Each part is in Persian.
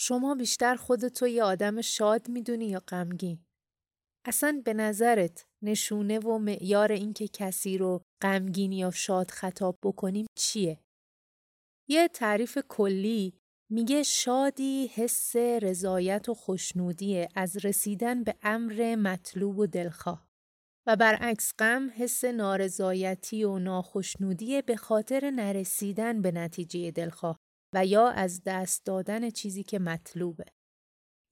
شما بیشتر خودتو یه آدم شاد می‌دونی یا غمگین؟ اصلا به نظرت نشونه و معیار اینکه کسی رو غمگین یا شاد خطاب بکنیم چیه؟ یه تعریف کلی میگه شادی حس رضایت و خوشنودی از رسیدن به امر مطلوب و دلخواه و برعکس غم حس نارضایتی و ناخشنودی به خاطر نرسیدن به نتیجه دلخواه و یا از دست دادن چیزی که مطلوبه.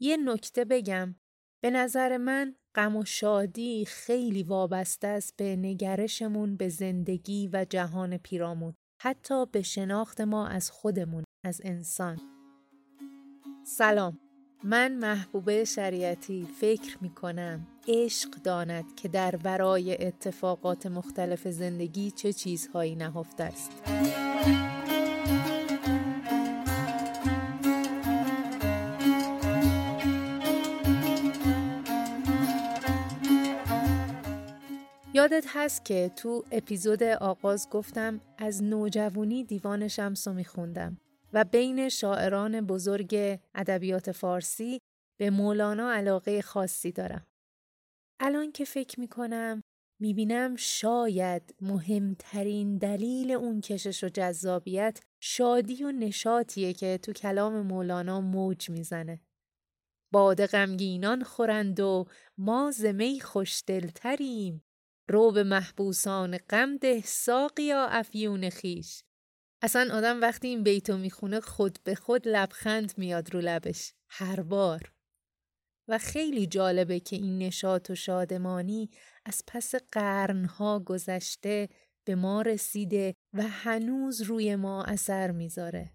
یه نکته بگم به نظر من غم و شادی خیلی وابسته است به نگرشمون به زندگی و جهان پیرامون حتی به شناخت ما از خودمون از انسان سلام من محبوبه شریعتی فکر می کنم عشق داند که در برای اتفاقات مختلف زندگی چه چیزهایی نهفته است. یادت هست که تو اپیزود آغاز گفتم از نوجوانی دیوان شمس رو میخوندم و بین شاعران بزرگ ادبیات فارسی به مولانا علاقه خاصی دارم. الان که فکر می‌کنم می‌بینم شاید مهمترین دلیل اون کشش و جذابیت شادی و نشاتیه که تو کلام مولانا موج می‌زنه. باد غمگینان خورند و ما زمی خوشدلتریم رو به محبوسان غم ده ساقیا افیون خیش. اصلا آدم وقتی این بیتو می‌خونه خود به خود لبخند میاد رو لبش. هر بار. و خیلی جالبه که این نشاط و شادمانی از پس قرنها گذشته به ما رسیده و هنوز روی ما اثر می‌ذاره.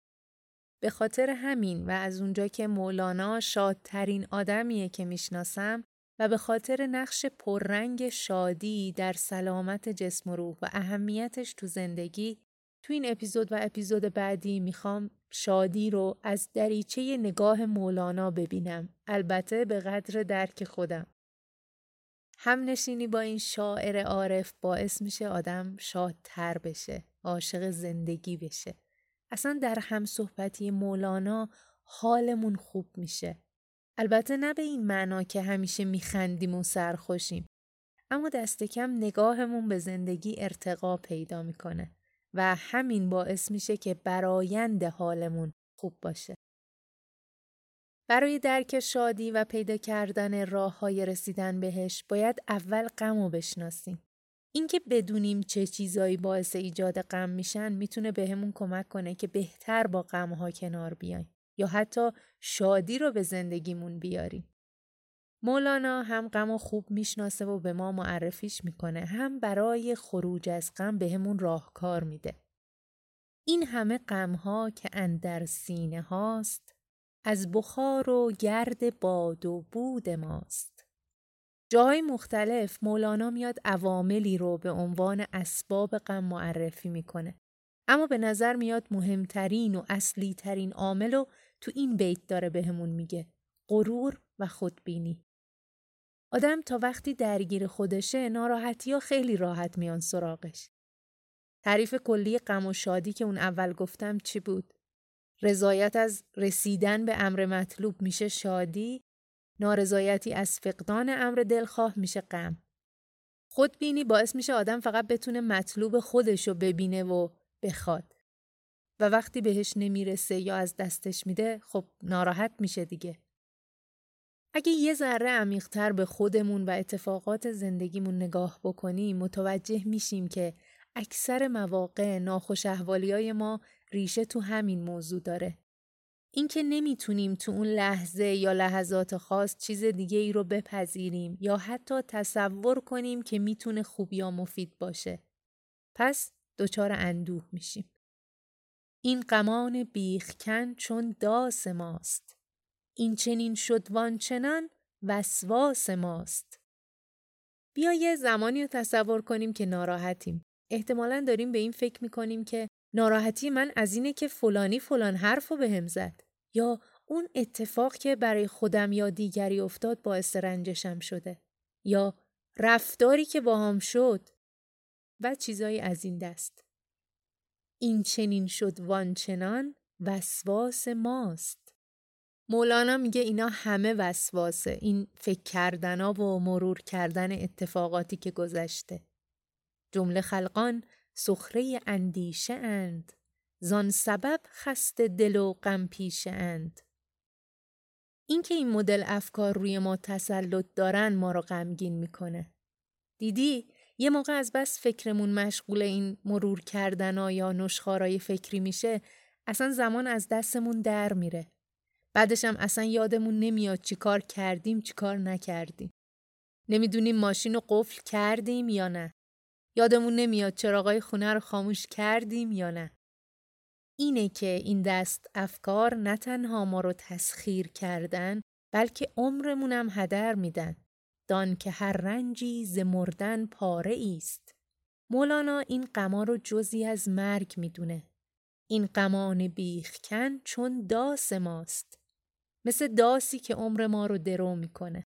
به خاطر همین و از اونجا که مولانا شادترین آدمیه که می‌شناسم و به خاطر نقش پررنگ شادی در سلامت جسم و روح و اهمیتش تو زندگی تو این اپیزود و اپیزود بعدی می‌خوام شادی رو از دریچه نگاه مولانا ببینم. البته به قدر درک خودم. هم نشینی با این شاعر عارف باعث میشه آدم شادتر بشه عاشق زندگی بشه. اصلا در هم صحبتی مولانا حالمون خوب میشه. البته نه به این معنا که همیشه میخندیم و سرخوشیم اما دست کم نگاهمون به زندگی ارتقا پیدا می‌کنه و همین باعث میشه که برایند حالمون خوب باشه. برای درک شادی و پیدا کردن راه های رسیدن بهش باید اول غم رو بشناسیم. اینکه بدونیم چه چیزایی باعث ایجاد غم میشن می‌تونه بهمون کمک کنه که بهتر با غم ها کنار بیایم یا حتی شادی رو به زندگیمون بیاریم. مولانا هم غم و خوب می‌شناسه و به ما معرفیش می‌کنه هم برای خروج از غم بهمون راهکار میده. این همه غمها که اندر سینه هاست از بخار و گرد باد و بود ماست. جاهای مختلف مولانا میاد عواملی رو به عنوان اسباب غم معرفی می‌کنه. اما به نظر میاد مهمترین و اصلی ترین عامل رو تو این بیت داره بهمون میگه. غرور و خودبینی. آدم تا وقتی درگیر خودشه ناراحتی ها خیلی راحت میان سراغش. تعریف کلی غم و شادی که اون اول گفتم چی بود؟ رضایت از رسیدن به امر مطلوب میشه شادی، نارضایتی از فقدان امر دلخواه میشه غم. خودبینی باعث میشه آدم فقط بتونه مطلوب خودش رو ببینه و بخواد. و وقتی بهش نمی‌رسه یا از دستش میده خب ناراحت میشه دیگه. اگه یه ذره عمیقتر به خودمون و اتفاقات زندگیمون نگاه بکنیم متوجه میشیم که اکثر مواقع ناخوش های ما ریشه تو همین موضوع داره. اینکه نمی‌تونیم تو اون لحظه یا لحظات خاص چیز دیگه ای رو بپذیریم یا حتی تصور کنیم که می‌تونه خوب یا مفید باشه. پس دچار اندوه میشیم. این غمان بیخکن چون داس ماست. این چنین شد وانچنان وسواس ماست. بیا یه زمانی رو تصور کنیم که ناراحتیم. احتمالا داریم به این فکر می‌کنیم که ناراحتی من از اینه که فلانی فلان حرف رو به هم زد. یا اون اتفاق که برای خودم یا دیگری افتاد باعث رنجشم شده. یا رفتاری که با هم شد و چیزایی از این دست. این چنین شد وانچنان وسواس ماست. مولانا میگه اینا همه وسواسه این فکر کردنا و مرور کردن اتفاقاتی که گذشته. جمله خلقان سخره اندیشه اند زان سبب خسته دل و غم پیشه اند. اینکه این مدل افکار روی ما تسلط دارن ما رو غمگین می‌کنه. دیدی؟ یه موقع از بس فکرمون مشغول این مرور کردن یا نشخارای فکری میشه اصلا زمان از دستمون در میره. بعدش هم اصلا یادمون نمیاد چی کار کردیم چی کار نکردیم. نمی‌دونیم ماشین رو قفل کردیم یا نه. یادمون نمیاد چراغای خونه رو خاموش کردیم یا نه. اینه که این دست افکار نه تنها ما رو تسخیر کردن بلکه عمرمونم هدر میدن. دان که هر رنجی ز مردن پاره است. مولانا این غما رو جزی از مرگ می‌دونه. این غمان بیخکن چون داس ماست. مثل داسی که عمر ما رو درو می‌کنه.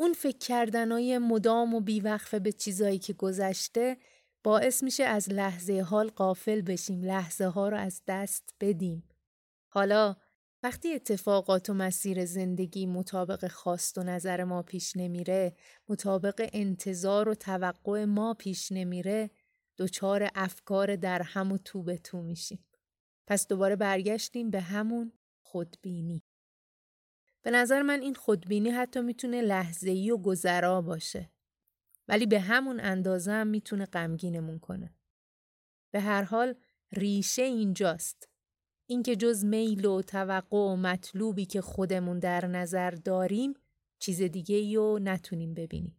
اون فکر کردنای مدام و بیوقفه به چیزایی که گذشته باعث میشه از لحظه حال قافل بشیم لحظه ها رو از دست بدیم. حالا وقتی اتفاقات و مسیر زندگی مطابق خواست و نظر ما پیش نمیره مطابق انتظار و توقع ما پیش نمیره دچار افکار در هم و تو به تو میشیم. پس دوباره برگشتیم به همون خودبینی. به نظر من این خودبینی حتی می‌تونه لحظه‌ای و گذرا باشه. ولی به همون اندازه هم می‌تونه غمگینمون کنه. به هر حال ریشه اینجاست. اینکه جز میل و توقع و مطلوبی که خودمون در نظر داریم چیز دیگه ای رو نتونیم ببینیم.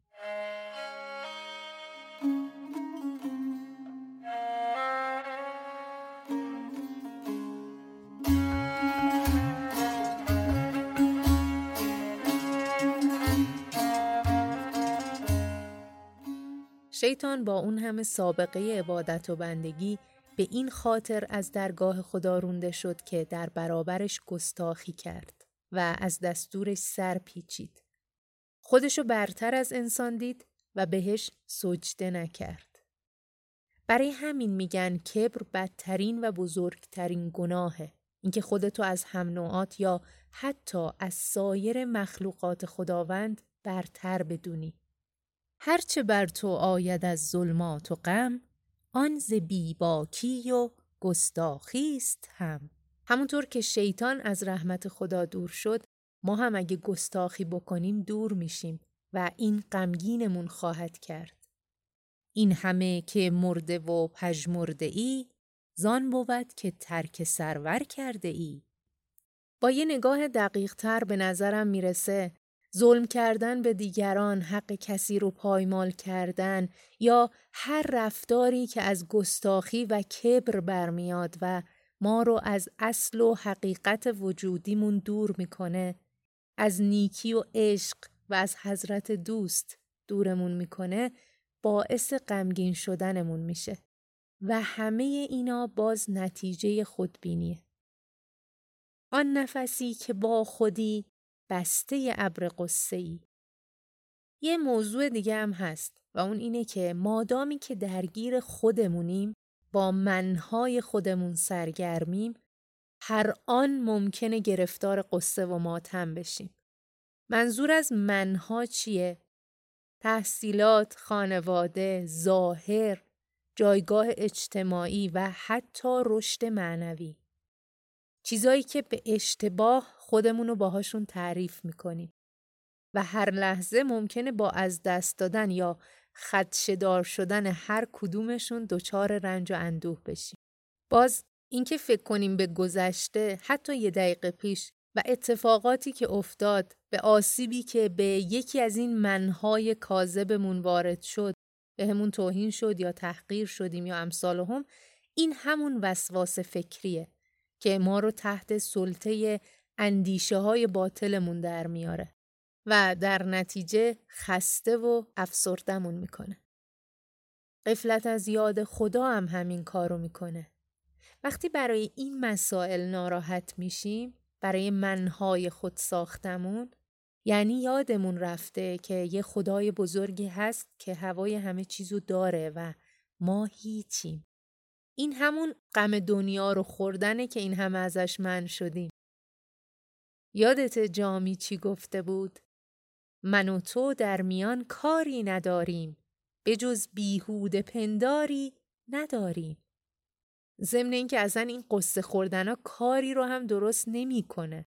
شیطان با اون همه سابقه عبادت و بندگی به این خاطر از درگاه خدا رونده شد که در برابرش گستاخی کرد و از دستورش سر پیچید. خودشو برتر از انسان دید و بهش سجده نکرد. برای همین میگن کبر بدترین و بزرگترین گناهه. اینکه خودتو از هم نوعات یا حتی از سایر مخلوقات خداوند برتر بدونی. هرچه بر تو آید از ظلمات و غم آن ز بیباکی و گستاخی است هم. همونطور که شیطان از رحمت خدا دور شد ما هم اگه گستاخی بکنیم دور میشیم و این غمگینمون خواهد کرد. این همه که مرده و پژمرده ای زان بود که ترک سرور کرده ای با یه نگاه دقیق تر به نظرم می‌رسه ظلم کردن به دیگران، حق کسی رو پایمال کردن یا هر رفتاری که از گستاخی و کبر برمیاد و ما رو از اصل و حقیقت وجودیمون دور می‌کنه از نیکی و عشق و از حضرت دوست دورمون می‌کنه باعث غمگین شدنمون میشه و همه اینا باز نتیجه خودبینیه. آن نفسی که با خودی بسته ابر قصه ای. یه موضوع دیگه هم هست و اون اینه که مادامی که درگیر خودمونیم با منهای خودمون سرگرمیم هر آن ممکنه گرفتار قصه و ماتم بشیم. منظور از منها چیه؟ تحصیلات، خانواده، ظاهر، جایگاه اجتماعی و حتی رشد معنوی. چیزایی که به اشتباه خودمون رو باهاشون تعریف می‌کنیم و هر لحظه ممکنه با از دست دادن یا خدشدار شدن هر کدومشون دچار رنج و اندوه بشیم. باز اینکه فکر کنیم به گذشته حتی یه دقیقه پیش و اتفاقاتی که افتاد به آسیبی که به یکی از این منهای کاذبمون وارد شد بهمون توهین شد یا تحقیر شدیم یا امثال هم این همون وسواس فکریه که ما رو تحت سلطه اندیشه های باطلمون در میاره و در نتیجه خسته و افسردمون می‌کنه. قفلت از یاد خدا هم همین کارو می‌کنه. وقتی برای این مسائل ناراحت میشیم برای منهای خود ساختمون یعنی یادمون رفته که یه خدای بزرگی هست که هوای همه چیزو داره و ما هیچیم. این همون غم دنیا رو خوردنه که این همه ازش من شدیم. یادت جامی چی گفته بود؟ من و تو در میان کاری نداریم به جز بیهود پنداری نداریم ضمن اینکه اصلا این قصه خوردن ها کاری رو هم درست نمی‌کنه.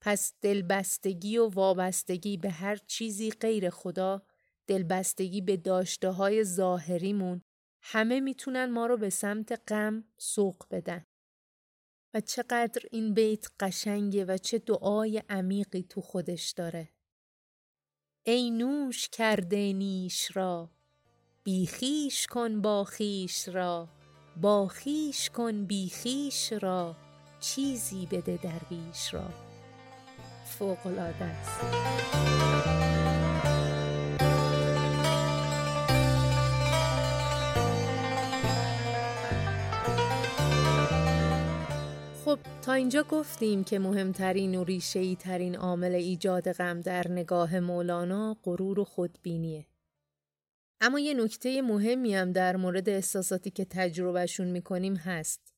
پس دلبستگی و وابستگی به هر چیزی غیر خدا دلبستگی به داشته های ظاهریمون همه می‌تونن ما رو به سمت غم سوق بدن. و چقدر این بیت قشنگه و چه دعای عمیقی تو خودش داره. ای نوش کرده نیش را بیخیش کن با خیش را با خیش کن بیخیش را چیزی بده درویش را فوقلاده است خب تا اینجا گفتیم که مهمترین و ریشه‌ای ترین عامل ایجاد غم در نگاه مولانا غرور و خودبینیه. اما یه نکته مهمی هم در مورد احساساتی که تجربهشون می‌کنیم هست.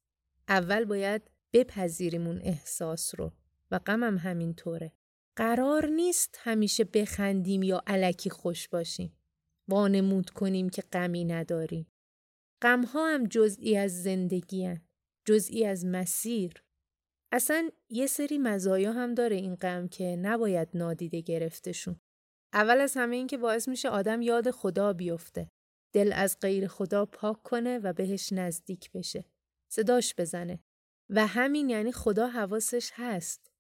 اول باید بپذیریم اون احساس رو و غمم همینطوره. قرار نیست همیشه بخندیم یا علکی خوش باشیم. وانمود کنیم که غمی نداریم. غمها هم جزئی از زندگی هن. جزئی از مسیر. اصلا یه سری مزایا هم داره این غم که نباید نادیده گرفتشون. اول از همه این که باعث میشه آدم یاد خدا بیفته. دل از غیر خدا پاک کنه و بهش نزدیک بشه. صداش بزنه. و همین یعنی خدا حواسش هست.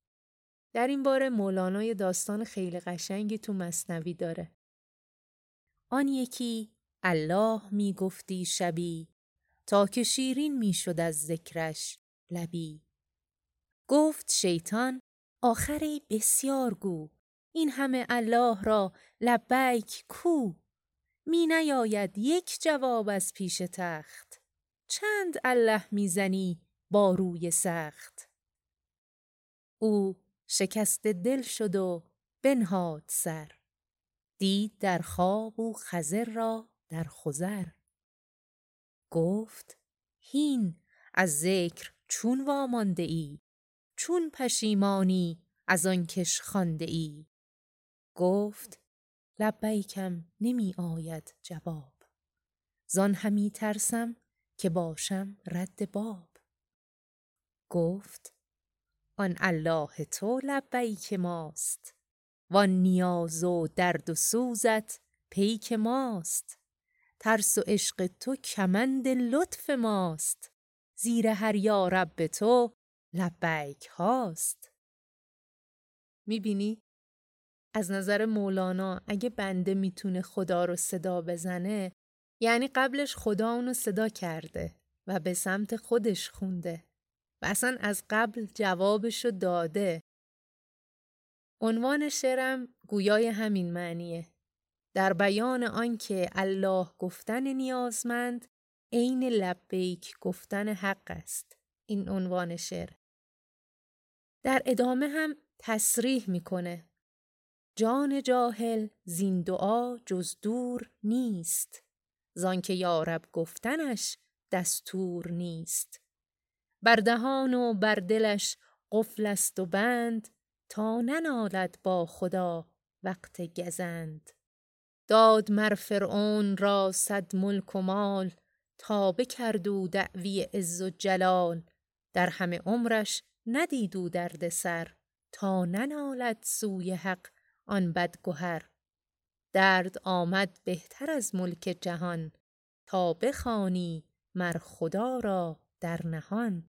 در این باره مولانای داستان خیلی قشنگی تو مصنوی داره. آن یکی الله می گفتی شبی تا که شیرین می شد از ذکرش لبی. گفت شیطان آخری بسیار گو این همه الله را لبیک کو. می نیاید یک جواب از پیش تخت. چند الله می‌زنی با روی سخت؟ او شکست دل شد و بنهاد سر. دید در خواب و خزر را در خزر گفت هین از ذکر چون وامانده ای؟ چون پشیمانی از آن کش خانده ای گفت لبیکم نمی آید جواب. زان همی ترسم که باشم رد باب. گفت آن الله تو لبیک ماست. وان نیاز و درد و سوزت پیک ماست. ترس و عشق تو کمند لطف ماست. زیر هر یارب تو لبیک هاست. می‌بینی؟ از نظر مولانا اگه بنده می‌تونه خدا رو صدا بزنه یعنی قبلش خدا اونو صدا کرده و به سمت خودش خونده و اصلا از قبل جوابشو داده. عنوان شعرم گویای همین معنیه. در بیان آنکه الله گفتن نیازمند عین لبیک گفتن حق است. این عنوان شعر. در ادامه هم تصریح می‌کنه. جان جاهل زین دعا جز دور نیست زانکه یارب گفتنش دستور نیست. بر دهان و بر دلش قفل است و بند تا ننالد با خدا وقت گزند. داد مر فرعون را صد ملک و مال تا بکرد او دعوی عز و جلال. در همه عمرش ندید درد سر تا ننالد سوی حق آن بدگهر درد آمد بهتر از ملک جهان تا بخوانی مر خدا را در نهان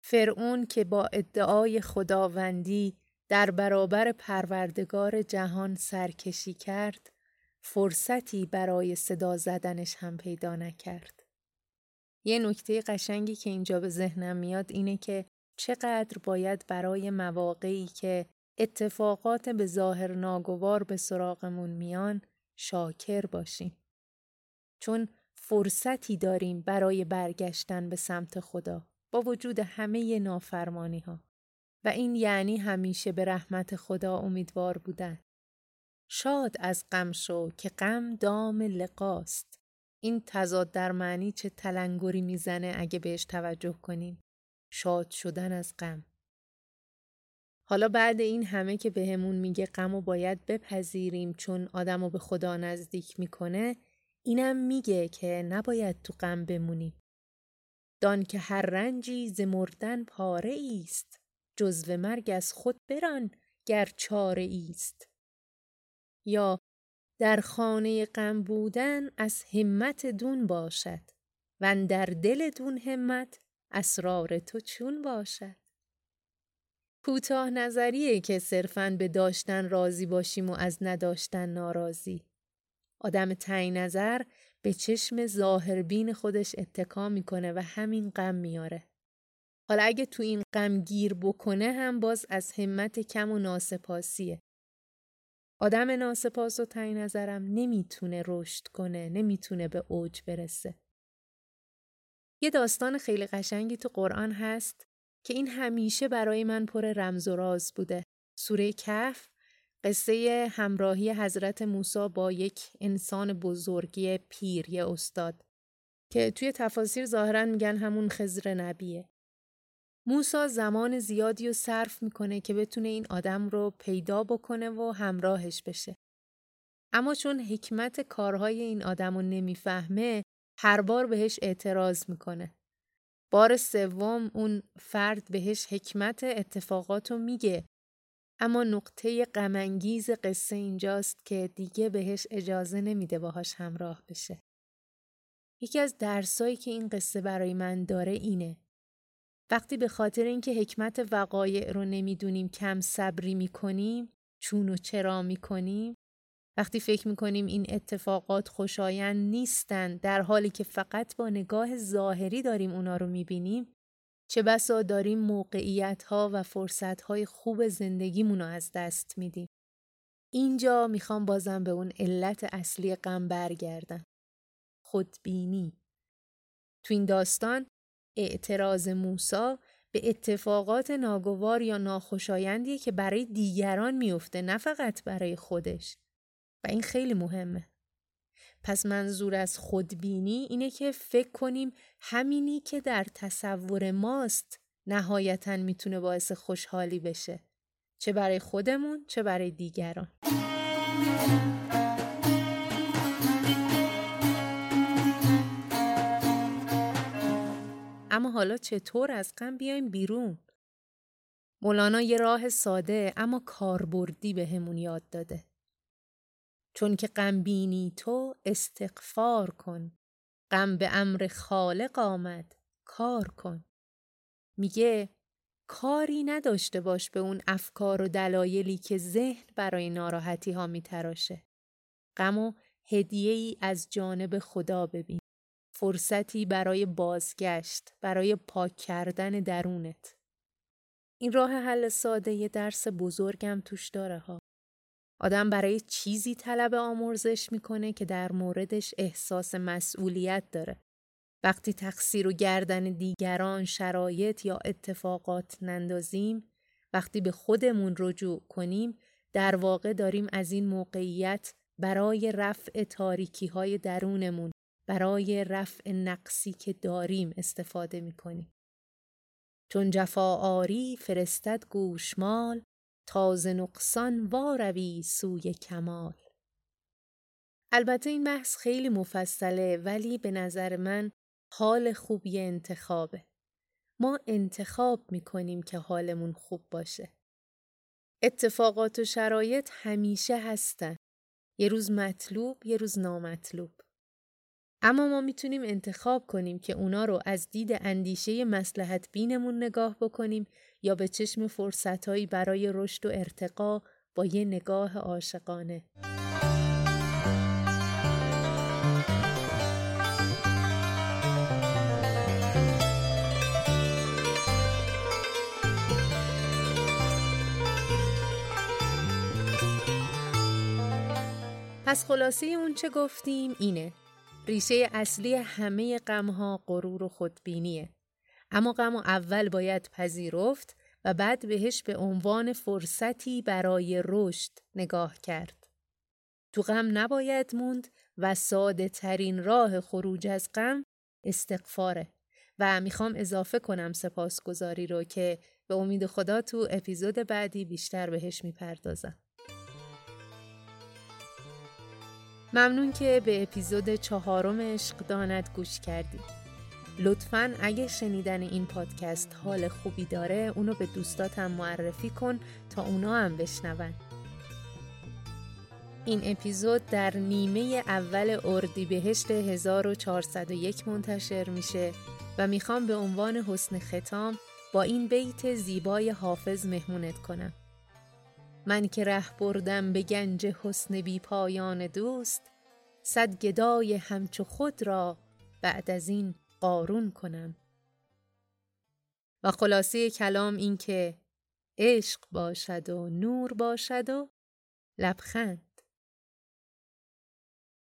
فرعون که با ادعای خداوندی در برابر پروردگار جهان سرکشی کرد فرصتی برای صدا زدنش هم پیدا نکرد. یه نکته قشنگی که اینجا به ذهنم میاد اینه که چقدر باید برای مواقعی که اتفاقات به ظاهر ناگوار به سراغمون میان شاکر باشیم. چون فرصتی داریم برای برگشتن به سمت خدا با وجود همه نافرمانی ها. و این یعنی همیشه به رحمت خدا امیدوار بودن. شاد از غم شو که غم دام لقاست. این تضاد در معنی چه تلنگری می‌زنه اگه بهش توجه کنیم. شاد شدن از غم. حالا بعد این همه که بهمون میگه غم و باید بپذیریم چون آدم رو به خدا نزدیک می‌کنه اینم میگه که نباید تو غم بمونیم. دان که هر رنجی ز مردن پاره است جزو مرگ از خود بران گر چاره است یا در خانه غم بودن از همت دون باشد و در دل دون همت اسرار تو چون باشد کوتاه نظریه که صرفاً به داشتن راضی باشیم و از نداشتن ناراضی آدم تنگ نظر به چشم ظاهربین خودش اتکا می‌کنه و همین غم میاره. حالا اگه تو این غم گیر بکنه هم باز از همت کم و ناسپاسیه. آدم ناسپاس و تنگ نظرم نمی‌تونه رشد کنه، نمی‌تونه به اوج برسه. یه داستان خیلی قشنگی تو قرآن هست که این همیشه برای من پر رمز و راز بوده. سوره کف قصه همراهی حضرت موسی با یک انسان بزرگی پیر یه استاد که توی تفاسیر ظاهرا میگن همون خزر نبیه. موسا زمان زیادی رو صرف می‌کنه که بتونه این آدم رو پیدا بکنه و همراهش بشه. اما چون حکمت کارهای این آدم رو نمی‌فهمه هر بار بهش اعتراض می‌کنه. بار سوم اون فرد بهش حکمت اتفاقات رو میگه اما نقطه غمانگیز قصه اینجاست که دیگه بهش اجازه نمیده باهاش همراه بشه. یکی از درسایی که این قصه برای من داره اینه. وقتی به خاطر اینکه حکمت وقایع رو نمی‌دونیم کم صبری می‌کنیم، چون و چرا می‌کنیم، وقتی فکر می‌کنیم این اتفاقات خوشایند نیستن در حالی که فقط با نگاه ظاهری داریم اونا رو می‌بینیم، چه بسا داریم موقعیت ها و فرصت های خوب زندگیمون رو از دست میدیم. اینجا می‌خوام بازم به اون علت اصلی غم برگردم. خودبینی. تو این داستان اعتراض موسا به اتفاقات ناگوار یا ناخوشایندی که برای دیگران میفته نه فقط برای خودش. این خیلی مهمه. پس منظور از خودبینی اینه که فکر کنیم همینی که در تصور ماست نهایتا می‌تونه باعث خوشحالی بشه. چه برای خودمون چه برای دیگران. اما حالا چطور از غم بیایم بیرون؟ مولانا یه راه ساده اما کاربردی به همون یاد داده. چون که غم بینی تو استغفار کن. غم به امر خالق آمد کار کن. میگه کاری نداشته باش به اون افکار و دلایلی که ذهن برای ناراحتی ها میتراشه. غم و هدیه ای از جانب خدا ببین. فرصتی برای بازگشت برای پاک کردن درونت. این راه حل ساده یه درس بزرگم توش داره ها. آدم برای چیزی طلب آمرزش می‌کنه که در موردش احساس مسئولیت داره. وقتی تقصیر و گردن دیگران شرایط یا اتفاقات نندازیم، وقتی به خودمون رجوع کنیم، در واقع داریم از این موقعیت برای رفع تاریکی های درونمون، برای رفع نقصی که داریم استفاده می‌کنیم. چون جفا آری فرستد گوشمال تازه نقصان واروی سوی کمال. البته این بحث خیلی مفصله ولی به نظر من حال خوبی انتخابه. ما انتخاب می‌کنیم که حالمون خوب باشه. اتفاقات و شرایط همیشه هستن. یه روز مطلوب یه روز نامطلوب. اما ما می‌تونیم انتخاب کنیم که اونا رو از دید اندیشه مسلحت بینمون نگاه بکنیم یا به چشم فرصتهایی برای رشد و ارتقا با یه نگاه عاشقانه. پس خلاصه اون چه گفتیم اینه ریشه اصلی همه غمها غرور و خودبینیه اما غم اول باید پذیرفت و بعد بهش به عنوان فرصتی برای رشد نگاه کرد. تو غم نباید موند و ساده ترین راه خروج از غم استغفاره و می‌خوام اضافه کنم سپاسگزاری رو که به امید خدا تو اپیزود بعدی بیشتر بهش می‌پردازم. ممنون که به اپیزود چهارم عشق داند گوش کردید. لطفا اگه شنیدن این پادکست حال خوبی داره اونو به دوستاتم معرفی کن تا اونا هم بشنون. این اپیزود در نیمه اول اردیبهشت 1401 منتشر میشه و می‌خوام به عنوان حسن ختام با این بیت زیبای حافظ مهمونت کنم. من که ره بردم به گنج حسن بی پایان دوست صد گدای همچو خود را بعد از این قارون کنم. و خلاصه کلام این که عشق باشد و نور باشد و لبخند.